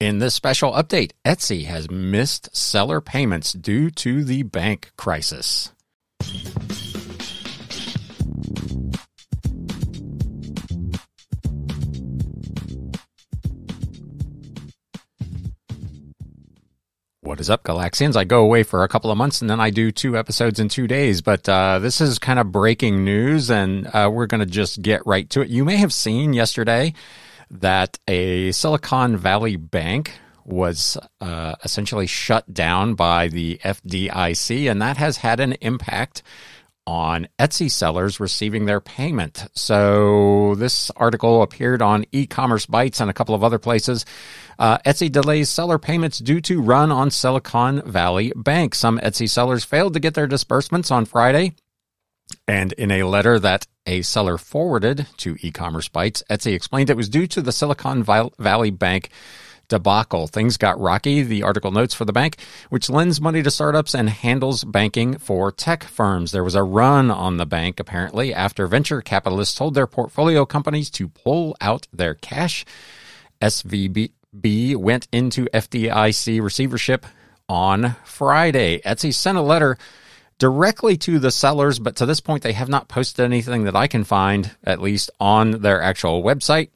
In this special update, Etsy has missed seller payments due to the bank crisis. What is up, Galaxians? I go away for a couple of months and then I do two episodes in two days. But uh, this is kind of breaking news, and uh, we're going to just get right to it. You may have seen yesterday that a Silicon Valley bank was uh, essentially shut down by the FDIC, and that has had an impact on Etsy sellers receiving their payment. So this article appeared on EcommerceBytes and a couple of other places. Uh, Etsy delays seller payments due to run on Silicon Valley Bank. Some Etsy sellers failed to get their disbursements on Friday. And in a letter that a seller forwarded to EcommerceBytes, Etsy explained it was due to the Silicon Valley Bank debacle. Things got rocky, the article notes for the bank, which lends money to startups and handles banking for tech firms. There was a run on the bank, apparently, after venture capitalists told their portfolio companies to pull out their cash. SVB went into FDIC receivership on Friday. Etsy sent a letter directly to the sellers, but to this point, they have not posted anything that I can find, at least on their actual website.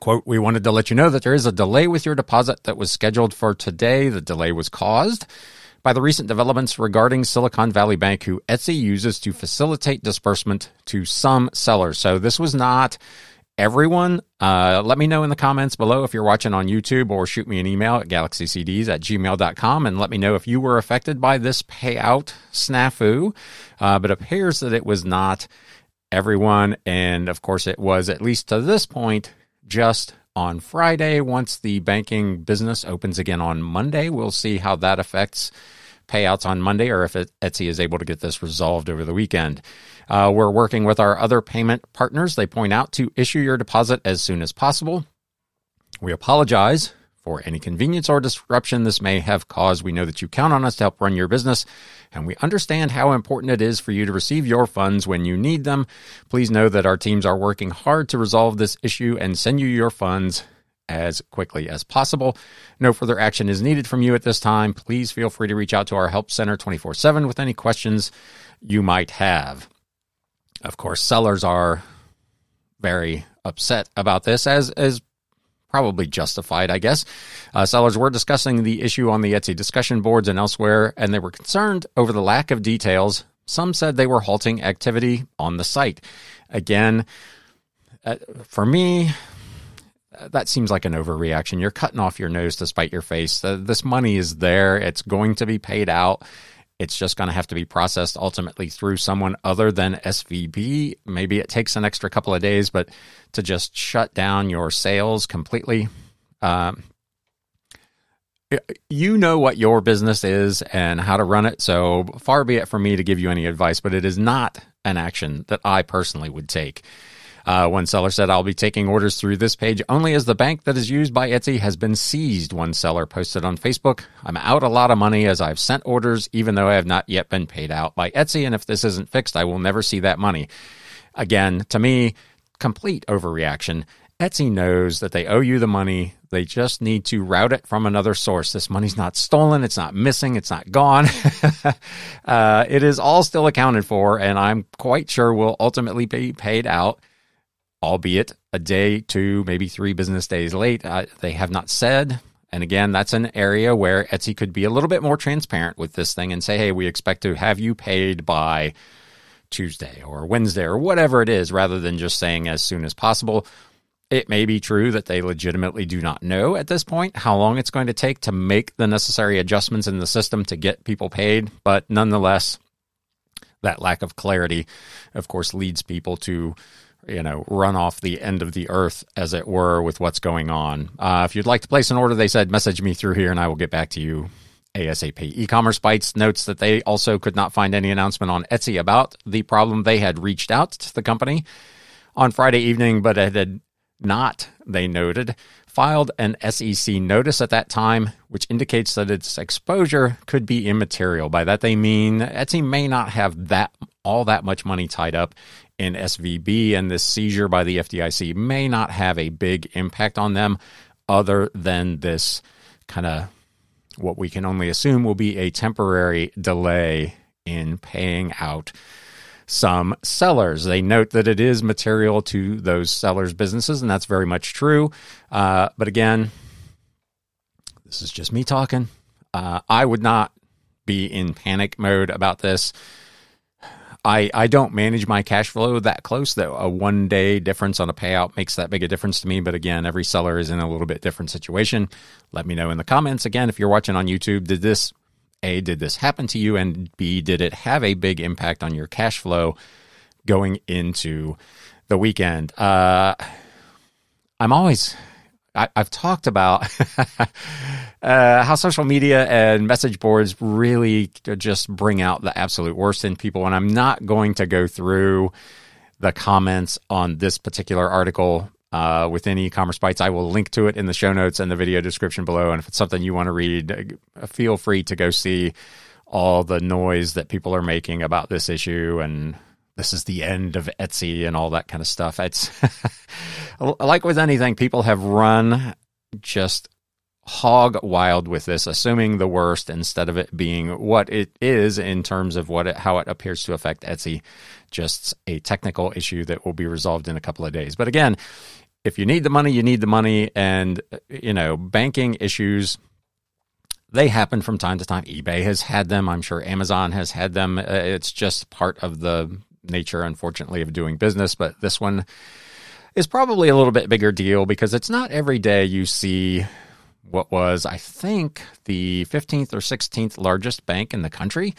Quote, we wanted to let you know that there is a delay with your deposit that was scheduled for today. The delay was caused by the recent developments regarding Silicon Valley Bank, who Etsy uses to facilitate disbursement to some sellers. So this was not everyone. Uh, let me know in the comments below if you're watching on YouTube or shoot me an email at galaxycds at gmail.com and let me know if you were affected by this payout snafu. Uh, but appears that it was not everyone. And of course, it was, at least to this point, just on Friday. Once the banking business opens again on Monday, we'll see how that affects payouts on Monday or if it, Etsy is able to get this resolved over the weekend. Uh, we're working with our other payment partners. They point out to issue your deposit as soon as possible. We apologize for any convenience or disruption this may have caused. We know that you count on us to help run your business, and we understand how important it is for you to receive your funds when you need them. Please know that our teams are working hard to resolve this issue and send you your funds as quickly as possible. No further action is needed from you at this time. Please feel free to reach out to our help center 24 7 with any questions you might have. Of course, sellers are very upset about this, as, as probably justified, I guess. Uh, sellers were discussing the issue on the Etsy discussion boards and elsewhere, and they were concerned over the lack of details. Some said they were halting activity on the site. Again, uh, for me, that seems like an overreaction. You're cutting off your nose to spite your face. Uh, this money is there. It's going to be paid out. It's just going to have to be processed ultimately through someone other than SVB. Maybe it takes an extra couple of days, but to just shut down your sales completely, um, you know what your business is and how to run it. So far be it from me to give you any advice, but it is not an action that I personally would take. Uh, one seller said, I'll be taking orders through this page only as the bank that is used by Etsy has been seized. One seller posted on Facebook, I'm out a lot of money as I've sent orders, even though I have not yet been paid out by Etsy. And if this isn't fixed, I will never see that money. Again, to me, complete overreaction. Etsy knows that they owe you the money. They just need to route it from another source. This money's not stolen. It's not missing. It's not gone. uh, it is all still accounted for, and I'm quite sure will ultimately be paid out albeit a day, two, maybe three business days late. Uh, they have not said. And again, that's an area where Etsy could be a little bit more transparent with this thing and say, hey, we expect to have you paid by Tuesday or Wednesday or whatever it is, rather than just saying as soon as possible. It may be true that they legitimately do not know at this point how long it's going to take to make the necessary adjustments in the system to get people paid, but nonetheless, that lack of clarity, of course, leads people to you know, run off the end of the earth, as it were, with what's going on. Uh, if you'd like to place an order, they said, message me through here and I will get back to you ASAP. E commerce bytes notes that they also could not find any announcement on Etsy about the problem. They had reached out to the company on Friday evening, but it had not, they noted, filed an SEC notice at that time, which indicates that its exposure could be immaterial. By that they mean Etsy may not have that all that much money tied up in SVB, and this seizure by the FDIC may not have a big impact on them. other than this kind of what we can only assume will be a temporary delay in paying out some sellers. They note that it is material to those sellers' businesses, and that's very much true. Uh, but again, this is just me talking. Uh, I would not be in panic mode about this. I, I don't manage my cash flow that close though. A one day difference on a payout makes that big a difference to me. But again, every seller is in a little bit different situation. Let me know in the comments. Again, if you're watching on YouTube, did this a, did this happen to you? And B, did it have a big impact on your cash flow going into the weekend? Uh, I'm always, I, have talked about uh, how social media and message boards really just bring out the absolute worst in people. And I'm not going to go through the comments on this particular article uh, within EcommerceBytes. I will link to it in the show notes and the video description below. And if it's something you want to read, uh, feel free to go see all the noise that people are making about this issue and this is the end of Etsy and all that kind of stuff. It's like with anything, people have run just hog wild with this, assuming the worst instead of it being what it is in terms of what it, how it appears to affect Etsy, just a technical issue that will be resolved in a couple of days. But again, if you need the money, you need the money, and you know banking issues. They happen from time to time. eBay has had them. I'm sure Amazon has had them. Uh, it's just part of the nature, unfortunately, of doing business. But this one is probably a little bit bigger deal because it's not every day you see what was, I think, the 15th or 16th largest bank in the country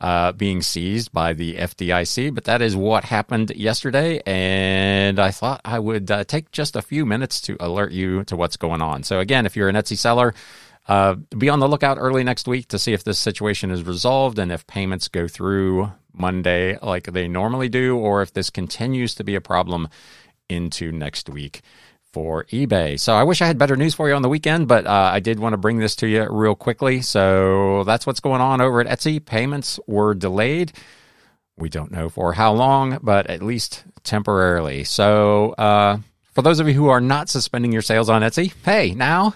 uh, being seized by the FDIC. But that is what happened yesterday. And I thought I would uh, take just a few minutes to alert you to what's going on. So, again, if you're an Etsy seller, uh, be on the lookout early next week to see if this situation is resolved and if payments go through Monday like they normally do, or if this continues to be a problem into next week for eBay. So I wish I had better news for you on the weekend, but uh, I did want to bring this to you real quickly. So that's what's going on over at Etsy. Payments were delayed. We don't know for how long, but at least temporarily. So uh, for those of you who are not suspending your sales on Etsy, hey, now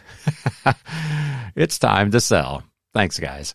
it's time to sell. Thanks, guys.